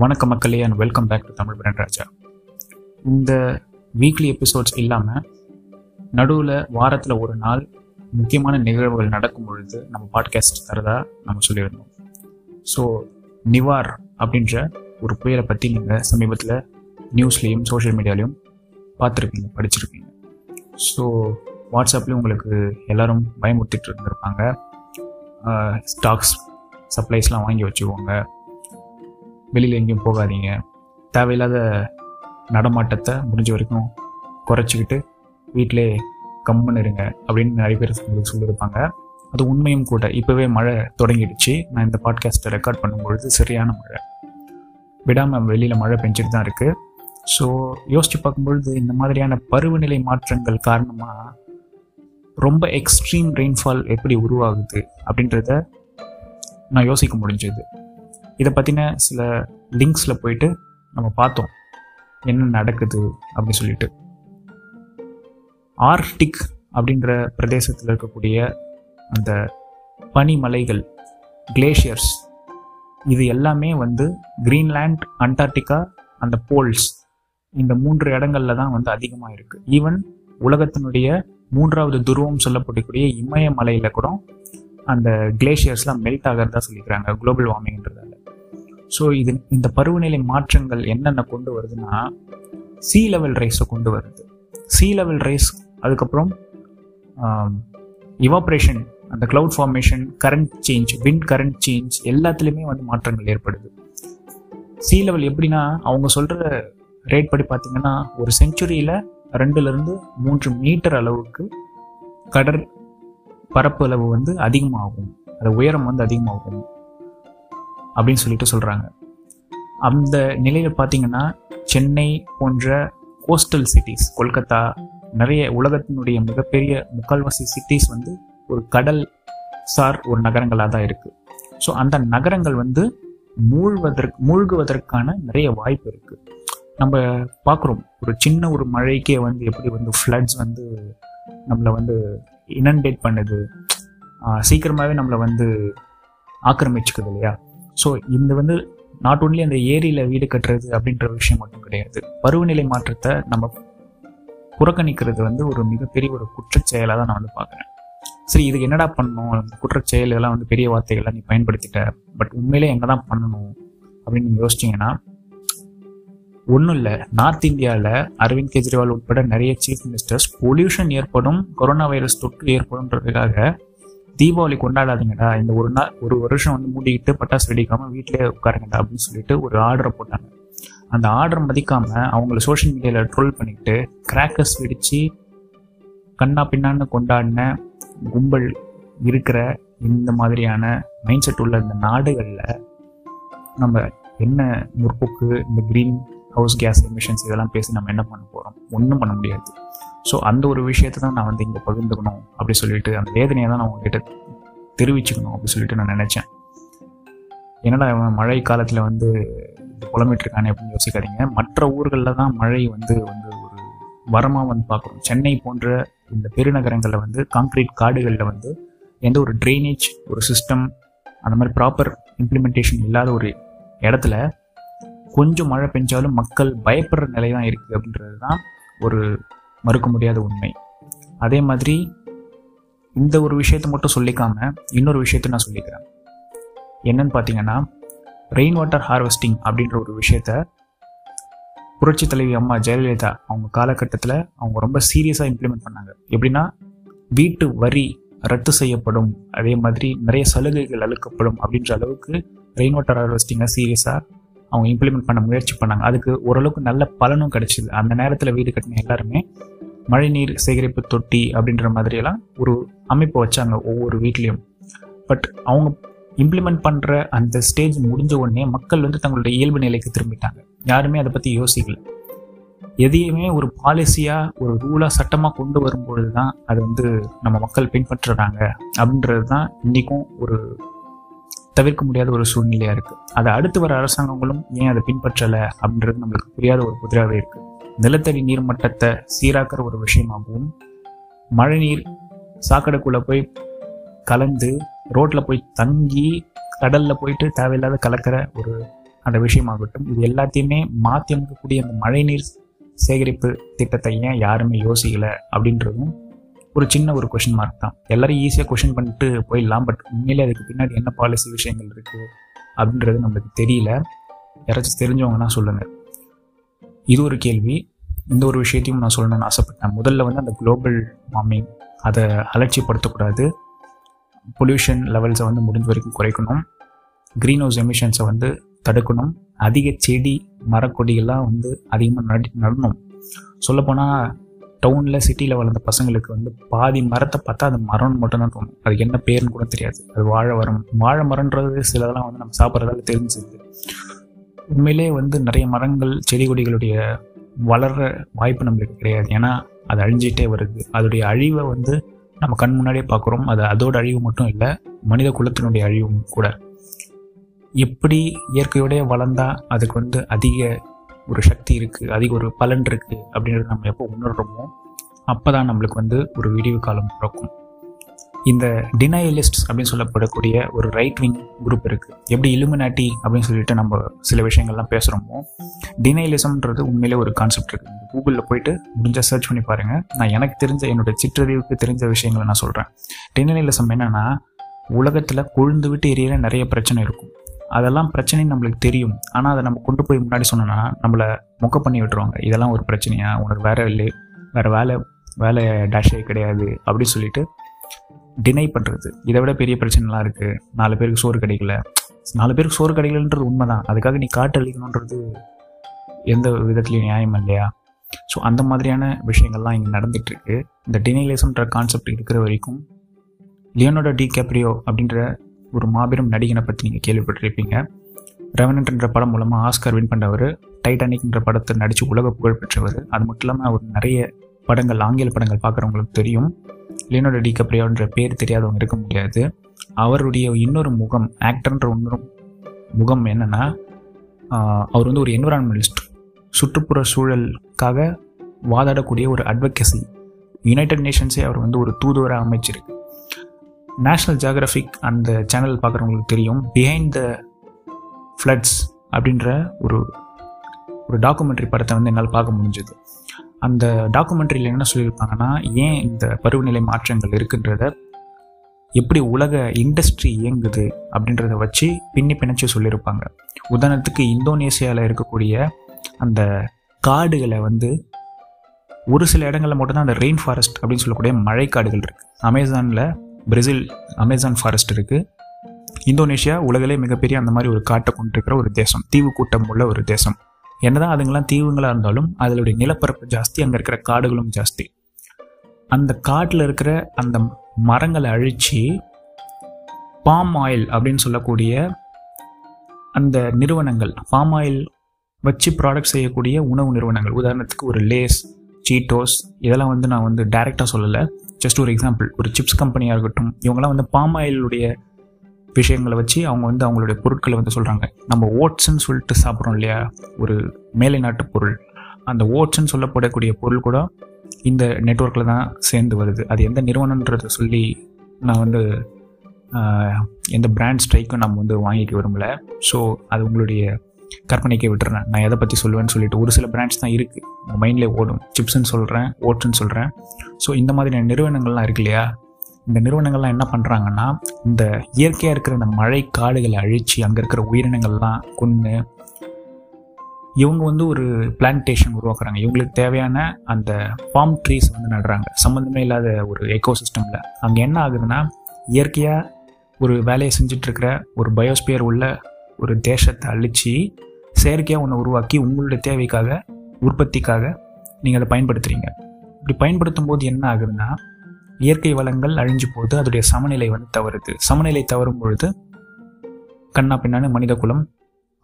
வணக்க மக்களே and welcome back to Tamil brand Raja. இந்த வீக்லி எபிசோட்ஸ் இல்லாமல் நடுவில் வாரத்தில் ஒரு நாள் முக்கியமான நிகழ்வுகள் நடக்கும் பொழுது நம்ம பாட்காஸ்ட் தரதா நம்ம சொல்லியிருந்தோம். ஸோ நிவார் அப்படின்ற ஒரு புயலை பற்றி நீங்கள் சமீபத்தில் நியூஸ்லேயும் சோஷியல் மீடியாலையும் பார்த்துருப்பீங்க படிச்சிருப்பீங்க. ஸோ வாட்ஸ்அப்லேயும் உங்களுக்கு எல்லோரும் பயமுறுத்திட்டு இருந்திருப்பாங்க. ஸ்டாக்ஸ் சப்ளைஸ்லாம் வாங்கி வச்சுக்கோங்க. வெளியில் எங்கேயும் போகாதீங்க. தேவையில்லாத நடமாட்டத்தை முடிஞ்ச வரைக்கும் குறைச்சிக்கிட்டு வீட்டிலே கம்முன்னு இருங்க அப்படின்னு நிறைய பேர் உங்களுக்கு சொல்லியிருப்பாங்க. அது உண்மையும் கூட. இப்போவே மழை தொடங்கிடுச்சு. நான் இந்த பாட்காஸ்ட்டை ரெக்கார்ட் பண்ணும்பொழுது சரியான மழை. விடாமல் வெளியில் மழை பெஞ்சிட்டு தான் இருக்குது ஸோ யோசித்து பார்க்கும்பொழுது இந்த மாதிரியான பருவநிலை மாற்றங்கள் காரணமாக ரொம்ப எக்ஸ்ட்ரீம் ரெயின்ஃபால் எப்படி உருவாகுது அப்படின்றத நான் யோசிக்க முடிஞ்சது. இதை பற்றின சில லிங்க்ஸில் போயிட்டு நம்ம பார்த்தோம். என்ன நடக்குது அப்படின்னு சொல்லிட்டு. ஆர்டிக் அப்படின்ற பிரதேசத்தில் இருக்கக்கூடிய அந்த பனிமலைகள் கிளேஷியர்ஸ் இது எல்லாமே வந்து கிரீன்லேண்ட் அண்டார்டிகா அந்த போல்ஸ் இந்த மூன்று இடங்கள்ல தான் வந்து அதிகமாக இருக்குது ஈவன் உலகத்தினுடைய மூன்றாவது துருவம் சொல்லப்படக்கூடிய இமயமலையில் கூட அந்த கிளேஷியர்ஸ்லாம் மெல்ட் ஆகிறதா சொல்லிக்கிறாங்க குளோபல் வார்மிங்ன்றத ஸோ இது இந்த பருவநிலை மாற்றங்கள் என்னென்ன கொண்டு வருதுன்னா சீ லெவல் ரைஸை கொண்டு வருது. சீ லெவல் ரைஸ் அதுக்கப்புறம் இவாப்ரேஷன் அந்த cloud formation current change wind current change எல்லாத்துலேயுமே வந்து மாற்றங்கள் ஏற்படுது. சீ லெவல் எப்படின்னா அவங்க சொல்கிற ரேட் படி பார்த்தீங்கன்னா ஒரு செஞ்சுரியில் ரெண்டுலேருந்து மூன்று மீட்டர் அளவுக்கு கடற் பரப்பு அளவு வந்து அதிகமாகும். அது உயரம் வந்து அதிகமாகும். அப்படின்னு சொல்லிட்டு சொல்கிறாங்க அந்த நிலையில் பார்த்தீங்கன்னா சென்னை போன்ற கோஸ்டல் சிட்டிஸ் கொல்கத்தா நிறைய உலகத்தினுடைய மிகப்பெரிய முக்கால்வாசி சிட்டிஸ் வந்து ஒரு கடல் சார் ஒரு நகரங்களாக தான் இருக்குது ஸோ அந்த நகரங்கள் வந்து மூழ்வதற்கு மூழ்குவதற்கான நிறைய வாய்ப்பு இருக்குது நம்ம பார்க்குறோம் ஒரு சின்ன ஒரு மழைக்கே வந்து எப்படி வந்து ஃப்ளட்ஸ் வந்து நம்மளை வந்து இனண்டேட் பண்ணுது. சீக்கிரமாகவே நம்மளை வந்து ஆக்கிரமிச்சுக்குது இல்லையா? ஸோ இந்த வந்து நாட் ஓன்லி அந்த ஏரியில் வீடு கட்டுறது அப்படின்ற விஷயம் மட்டும் கிடையாது. பருவநிலை மாற்றத்தை நம்ம புறக்கணிக்கிறது வந்து ஒரு மிகப்பெரிய ஒரு குற்றச்செயலாக தான் நான் வந்து பார்க்குறேன். சரி இதுக்கு என்னடா பண்ணணும்? அந்த குற்றச்செயல் இதெல்லாம் வந்து பெரிய வார்த்தைகள்லாம் நீ பயன்படுத்திட்ட. பட் உண்மையிலே எங்கே தான் பண்ணணும்? அப்படின்னு நீங்கள் யோசிச்சிங்கன்னா ஒன்றும் இல்லை. நார்த் இந்தியாவில் அரவிந்த் கெஜ்ரிவால் உட்பட நிறைய சீஃப் மினிஸ்டர்ஸ் பொல்யூஷன் ஏற்படும் கொரோனா வைரஸ் தொற்று ஏற்படும்ன்றதுக்காக தீபாவளி கொண்டாடாதீங்கடா. இந்த ஒரு நாள் ஒரு வருஷம் வந்து மூடிக்கிட்டு பட்டாசு வெடிக்காம வீட்டிலே உட்காருங்கடா அப்படின்னு சொல்லிட்டு ஒரு ஆர்டரை போட்டாங்க. அந்த ஆர்டர் மதிக்காம அவங்கள சோஷியல் மீடியாவில் ட்ரோல் பண்ணிக்கிட்டு கிராக்கர்ஸ் வெடிச்சு கண்ணா பின்னான்னு கொண்டாடின கும்பல் இருக்கிற இந்த மாதிரியான மைண்ட் செட் உள்ள இந்த நாடுகளில் நம்ம என்ன முற்போக்கு இந்த க்ரீன் ஹவுஸ் கேஸ் எமிஷன்ஸ் இதெல்லாம் பேசி நம்ம என்ன பண்ண போகிறோம் ஒன்றும் பண்ண முடியாது. ஸோ அந்த ஒரு விஷயத்தை தான் நான் வந்து இங்கே பகிர்ந்துக்கணும் அப்படி சொல்லிட்டு அந்த வேதனையை தான் நான் உங்ககிட்ட தெரிவிச்சுக்கணும் அப்படி சொல்லிட்டு நான் நினச்சேன். என்னடா இவன் மழை காலத்தில் வந்து இது புலமிட்டுருக்கானே அப்படின்னு யோசிக்காதீங்க. மற்ற ஊர்களில் தான் மழை வந்து வந்து ஒரு வரமாக வந்து பார்க்குறோம் சென்னை போன்ற இந்த பெருநகரங்களில் வந்து கான்க்ரீட் காடுகளில் வந்து எந்த ஒரு ட்ரைனேஜ் ஒரு சிஸ்டம் அந்த மாதிரி ப்ராப்பர் இம்ப்ளிமெண்டேஷன் இல்லாத ஒரு இடத்துல கொஞ்சம் மழை பெஞ்சாலும் மக்கள் பயப்படுற நிலை தான் இருக்குது அப்படின்றது தான் ஒரு மறுக்க முடியாத உண்மை. அதே மாதிரி இந்த ஒரு விஷயத்தை மட்டும் சொல்லிக்காம இன்னொரு விஷயத்த நான் சொல்லிக்கிறேன். என்னன்னு பார்த்தீங்கன்னா ரெயின் வாட்டர் ஹார்வெஸ்டிங் அப்படின்ற ஒரு விஷயத்த புரட்சி தலைவி அம்மா ஜெயலலிதா அவங்க காலகட்டத்தில் அவங்க ரொம்ப சீரியஸாக இம்ப்ளிமெண்ட் பண்ணாங்க. எப்படின்னா வீட்டு வரி ரத்து செய்யப்படும். அதே மாதிரி நிறைய சலுகைகள் அழுக்கப்படும் அப்படின்ற அளவுக்கு ரெயின் வாட்டர் ஹார்வெஸ்டிங்கை சீரியஸாக அவங்க இம்ப்ளிமெண்ட் பண்ண முயற்சி பண்ணாங்க. அதுக்கு ஓரளவுக்கு நல்ல பலனும் கிடைச்சிது. அந்த நேரத்தில் வீடு கட்டின எல்லாருமே மழைநீர் சேகரிப்பு தொட்டி அப்படின்ற மாதிரியெல்லாம் ஒரு அமைப்பு வச்சாங்க ஒவ்வொரு வீட்லேயும். பட் அவங்க இம்ப்ளிமெண்ட் பண்ணுற அந்த ஸ்டேஜ் முடிஞ்ச உடனே மக்கள் வந்து தங்களுடைய இயல்பு நிலைக்கு திரும்பிட்டாங்க. யாருமே அதை பற்றி யோசிக்கல. எதையுமே ஒரு பாலிசியாக ஒரு ரூலாக சட்டமாக கொண்டு வரும்பொழுது தான் அது வந்து நம்ம மக்கள் பின்பற்றுறாங்க அப்படின்றது தான் இன்றைக்கும் ஒரு தவிர்க்க முடியாத ஒரு சூழ்நிலையாக இருக்குது அதை அடுத்து வர அரசாங்கங்களும் ஏன் அதை பின்பற்றலை அப்படின்றது நம்மளுக்கு புரியாத ஒரு புதிராகவே இருக்குது நிலத்தடி நீர் மட்டத்தை சீராக்கிற ஒரு விஷயமாகவும் மழைநீர் சாக்கடைக்குள்ளே போய் கலந்து ரோட்டில் போய் தங்கி கடலில் போயிட்டு தேவையில்லாத கலக்கிற ஒரு அந்த விஷயமாகட்டும் இது எல்லாத்தையுமே மாற்றி அமைக்கக்கூடிய அந்த மழைநீர் சேகரிப்பு திட்டத்தை ஏன் யாருமே யோசிக்கலை அப்படின்றதும் ஒரு சின்ன ஒரு கொஷின் மார்க் தான். எல்லாரும் ஈஸியாக கொஷின் பண்ணிட்டு போயிடலாம் பட் உண்மையிலே அதுக்கு பின்னாடி என்ன பாலிசி விஷயங்கள் இருக்குது அப்படின்றது நம்மளுக்கு தெரியல. யாராச்சும் தெரிஞ்சவங்கன்னா சொல்லுங்கள் இது ஒரு கேள்வி. இந்த ஒரு விஷயத்தையும் நான் சொல்லணும்னு ஆசைப்பட்டேன். முதல்ல வந்து அந்த குளோபல் வார்மிங் அதை அலட்சியப்படுத்தக்கூடாது. பொல்யூஷன் லெவல்ஸை வந்து முடிஞ்ச வரைக்கும் குறைக்கணும். க்ரீன் ஹவுஸ் எமிஷன்ஸை வந்து தடுக்கணும். அதிக செடி மரக்கொடிகள்லாம் வந்து அதிகமாக நடி நடணும். சொல்லப்போனால் டவுனில் சிட்டியில் வளர்ந்த பசங்களுக்கு வந்து பாதி மரத்தை பார்த்தா அது மரம்னு மட்டும்தான் தோணும். அதுக்கு என்ன பேருன்னு கூட தெரியாது. அது வாழை மரம். வாழை மரன்றது சிலதெல்லாம் வந்து நம்ம சாப்பிட்றதால தெரிஞ்சுது உண்மையிலே வந்து நிறைய மரங்கள் செடி கொடிகளுடைய வளர்கிற வாய்ப்பு நம்மளுக்கு கிடையாது. ஏன்னா அது அழிஞ்சிட்டே வருது. அதோடைய அழிவை வந்து நம்ம கண் முன்னாடியே பார்க்குறோம். அது அதோட அழிவு மட்டும் இல்லை மனித குலத்தினுடைய அழிவும் கூட. எப்படி இயற்கையோடய வளர்ந்தால் அதுக்கு வந்து அதிக ஒரு சக்தி இருக்குது அதிக ஒரு பலன் இருக்குது அப்படின்றத நம்ம எப்போ உணர்றோமோ அப்போ தான் நம்மளுக்கு வந்து ஒரு விடிவு காலம் பிறக்கும். இந்த டினையலிஸ்ட் அப்படின்னு சொல்லப்படக்கூடிய ஒரு ரைட் விங் குரூப் இருக்குது எப்படி இலுமினாட்டி அப்படின்னு சொல்லிட்டு நம்ம சில விஷயங்கள்லாம் பேசுகிறோமோ டினையலிசம்ன்றது உண்மையிலே ஒரு கான்செப்ட் இருக்குது கூகுளில் போயிட்டு முடிஞ்சால் சர்ச் பண்ணி பாருங்கள் நான் எனக்கு தெரிஞ்ச என்னோட சிற்றறிவுக்கு தெரிஞ்ச விஷயங்களை நான் சொல்கிறேன் டினையலிசம் என்னென்னா உலகத்தில் கொழுந்து விட்டு எரியிற நிறைய பிரச்சனை இருக்கும். அதெல்லாம் பிரச்சனைன்னு நம்மளுக்கு தெரியும். ஆனால் அதை நம்ம கொண்டு போய் முன்னாடி சொன்னோன்னா நம்மளை மொக்க பண்ணி விட்டுருவாங்க. இதெல்லாம் ஒரு பிரச்சனையா? உனக்கு வேற இல்லை. வேறு வேலை வேலை டேஷே கிடையாது. அப்படின்னு சொல்லிட்டு டினை பண்ணுறது இதை விட பெரிய பிரச்சனைலாம் இருக்குது நாலு பேருக்கு சோறு கிடைக்கல. நாலு பேருக்கு சோறு கிடைக்கலன்றது உண்மை தான் அதுக்காக நீ காட்டு அழிக்கணுன்றது எந்த விதத்துலையும் நியாயம் இல்லையா? ஸோ அந்த மாதிரியான விஷயங்கள்லாம் இங்கே நடந்துகிட்ருக்கு இந்த டினைலிசம்ன்ற கான்செப்ட் இருக்கிற வரைக்கும் லியோனோட டி கேப்ரியோ அப்படின்ற ஒரு மாபெரும் நடிகனை பற்றி நீங்கள் கேள்விப்பட்டிருப்பீங்க. ரெவனன்ட்ன்ற படம் மூலமாக ஆஸ்கர் வின் பண்ணவர் டைட்டானிக்ன்ற படத்தை நடித்து உலக புகழ் பெற்றவர். அது மட்டும் இல்லாமல் அவர் நிறைய படங்கள் ஆங்கில படங்கள் பார்க்குறவங்களுக்கு தெரியும். லியோனோட டி கேப்ரியோன்ற பேர் தெரியாதவங்க இருக்க முடியாது. அவருடைய இன்னொரு முகம் ஆக்டர்ன்ற இன்னொரு முகம் என்னென்னா அவர் வந்து ஒரு என்விரான்மெண்டலிஸ்ட் சுற்றுப்புற சூழலுக்காக வாதாடக்கூடிய ஒரு அட்வொகசி யுனைடெட் நேஷன்ஸே அவர் வந்து ஒரு தூதுவராக அமைச்சிருக்கு. நேஷ்னல் ஜியாகிரபிக் அந்த சேனல் பார்க்குறவங்களுக்கு தெரியும். பிஹைண்ட் த ஃப்ளட்ஸ் அப்படின்ற ஒரு ஒரு டாக்குமெண்ட்ரி படத்தை வந்து என்னால் பார்க்க முடிஞ்சது. அந்த டாக்குமெண்ட்ரியில் என்ன சொல்லியிருப்பாங்கன்னா ஏன் இந்த பருவநிலை மாற்றங்கள் இருக்குன்றத எப்படி உலக இண்டஸ்ட்ரி இயங்குது அப்படின்றத வச்சு பின்னி பிணைச்சு சொல்லியிருப்பாங்க. உதாரணத்துக்கு இந்தோனேசியாவில் இருக்கக்கூடிய அந்த காடுகளை வந்து ஒரு சில இடங்களில் மட்டும்தான் அந்த ரெயின் ஃபாரஸ்ட் அப்படின்னு சொல்லக்கூடிய மழைக்காடுகள் இருக்குது அமேசானில் பிரேசில் அமேசான் ஃபாரஸ்ட் இருக்குது இந்தோனேஷியா உலகிலே மிகப்பெரிய அந்த மாதிரி ஒரு காட்டை கொண்டிருக்கிற ஒரு தேசம் தீவு கூட்டம் உள்ள ஒரு தேசம். என்னதான் அதுங்கெல்லாம் தீவுங்களாக இருந்தாலும் அதனுடைய நிலப்பரப்பு ஜாஸ்தி அங்கே இருக்கிற காடுகளும் ஜாஸ்தி. அந்த காட்டில் இருக்கிற அந்த மரங்களை அழித்து பாம் ஆயில் அப்படின்னு சொல்லக்கூடிய அந்த நிறுவனங்கள் பாம் ஆயில் வச்சு ப்ராடக்ட் செய்யக்கூடிய உணவு நிறுவனங்கள். உதாரணத்துக்கு ஒரு லேஸ் சீட்டோஸ் இதெல்லாம் வந்து நான் வந்து டைரெக்டாக சொல்லலை. ஜஸ்ட் ஒரு எக்ஸாம்பிள் ஒரு சிப்ஸ் கம்பெனியாக இருக்கட்டும் இவங்கெல்லாம் வந்து பாம் ஆயிலுடைய விஷயங்களை வச்சு அவங்க வந்து அவங்களுடைய பொருட்களை வந்து சொல்கிறாங்க நம்ம ஓட்ஸ்ன்னு சொல்லிட்டு சாப்பிட்றோம் இல்லையா? ஒரு மேலை நாட்டு பொருள். அந்த ஓட்ஸ்ன்னு சொல்லப்படக்கூடிய பொருள் கூட இந்த நெட்ஒர்க்கில் தான் சேர்ந்து வருது. அது எந்த நிறுவனன்றதை சொல்லி நான் வந்து எந்த பிராண்ட் ஸ்ட்ரைக்கும் நம்ம வந்து வாங்கிக்க விரும்பல. ஸோ அது உங்களுடைய கற்பனைக்கே விட்டுறேன். நான் எதை பற்றி சொல்லுவேன்னு சொல்லிட்டு ஒரு சில பிராண்ட்ஸ் தான் இருக்குது மைண்ட்லேயே ஓடும். சிப்ஸ்ன்னு சொல்கிறேன் ஓட்ஸ்ன்னு சொல்கிறேன் ஸோ இந்த மாதிரியான நிறுவனங்கள்லாம் இருக்கு இல்லையா? இந்த நிறுவனங்கள்லாம் என்ன பண்ணுறாங்கன்னா இந்த இயற்கையாக இருக்கிற இந்த மழை காடுகளை அழித்து அங்கே இருக்கிற உயிரினங்கள்லாம் கொன்று இவங்க வந்து ஒரு பிளான்டேஷன் உருவாக்குறாங்க. இவங்களுக்கு தேவையான அந்த ஃபார்ம் ட்ரீஸ் வந்து நடுறாங்க. சம்மந்தமே இல்லாத ஒரு எக்கோசிஸ்டமில் அங்கே என்ன ஆகுதுன்னா இயற்கையாக ஒரு வேலையை செஞ்சிட்ருக்கிற ஒரு பயோஸ்பியர் உள்ள ஒரு தேசத்தை அழித்து செயற்கையாக ஒன்று உருவாக்கி உங்களுடைய தேவைக்காக உற்பத்திக்காக நீங்கள் அதை பயன்படுத்துகிறீங்க இப்படி பயன்படுத்தும் போது என்ன ஆகுதுன்னா இயற்கை வளங்கள் அழிஞ்சு போது அதோடைய சமநிலை வந்து தவறுது. சமநிலை தவறும் பொழுது கண்ணா பின்னான்னு மனித குலம்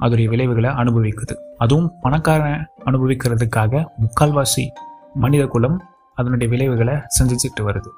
அதோடைய விளைவுகளை அனுபவிக்குது. அதுவும் பணக்காரன் அனுபவிக்கிறதுக்காக முக்கால்வாசி மனித குலம் அதனுடைய விளைவுகளை சந்திச்சுட்டு வருது.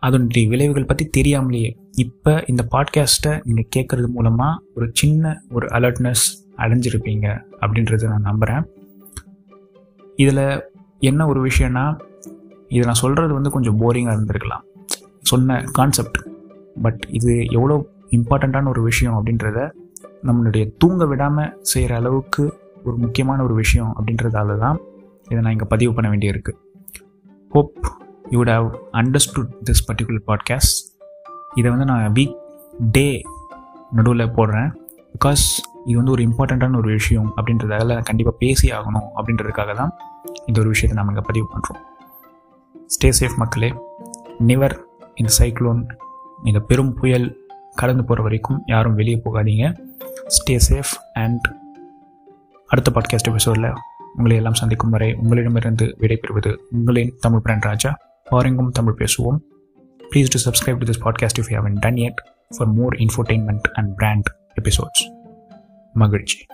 அதனுடைய விளைவுகள் பற்றி தெரியாமலேயே இப்போ இந்த பாட்காஸ்ட்டை நீங்கள் கேட்குறது மூலமாக ஒரு சின்ன ஒரு அலர்ட்னஸ் அடைஞ்சிருப்பீங்க அப்படின்றத நான் நம்புகிறேன் இதில் என்ன ஒரு விஷயம்னா இதை நான் சொல்கிறது வந்து கொஞ்சம் போரிங்காக இருந்திருக்கலாம். சொன்ன கான்செப்ட் பட் இது எவ்வளோ இம்பார்ட்டண்ட்டான ஒரு விஷயம் அப்படின்றத நம்மளுடைய தூங்க விடாமல் செய்கிற அளவுக்கு ஒரு முக்கியமான ஒரு விஷயம் அப்படின்றதால தான் இதை நான் இங்கே பதிவு பண்ண வேண்டியிருக்கு. Hope you would have understood this particular podcast இதை வந்து நான் வீக் டே நடுவில் போடுறேன். பிகாஸ் இது வந்து ஒரு இம்பார்ட்டண்ட்டான ஒரு விஷயம் அப்படின்றதால கண்டிப்பாக பேசி ஆகணும் அப்படின்றதுக்காக தான் இந்த ஒரு விஷயத்தை நம்ம இங்கே பதிவு பண்ணுறோம் ஸ்டே சேஃப் மக்களே. நிவர் இந்த சைக்ளோன் இந்த பெரும் புயல் கடந்து போகிற வரைக்கும் யாரும் வெளியே போகாதீங்க. ஸ்டே சேஃப் அண்ட் அடுத்த பாட்காஸ்ட் எபிசோடில் உங்களை எல்லாம் சந்திக்கும் வரை உங்களிடமிருந்து விடைபெறுவது உங்களின் தமிழ் பிராண்ட் ராஜா. பாருங்கும் தமிழ் பேசுவோம். Please to subscribe to this podcast if you haven't done it for more infotainment and brand episodes மகிழ்ச்சி.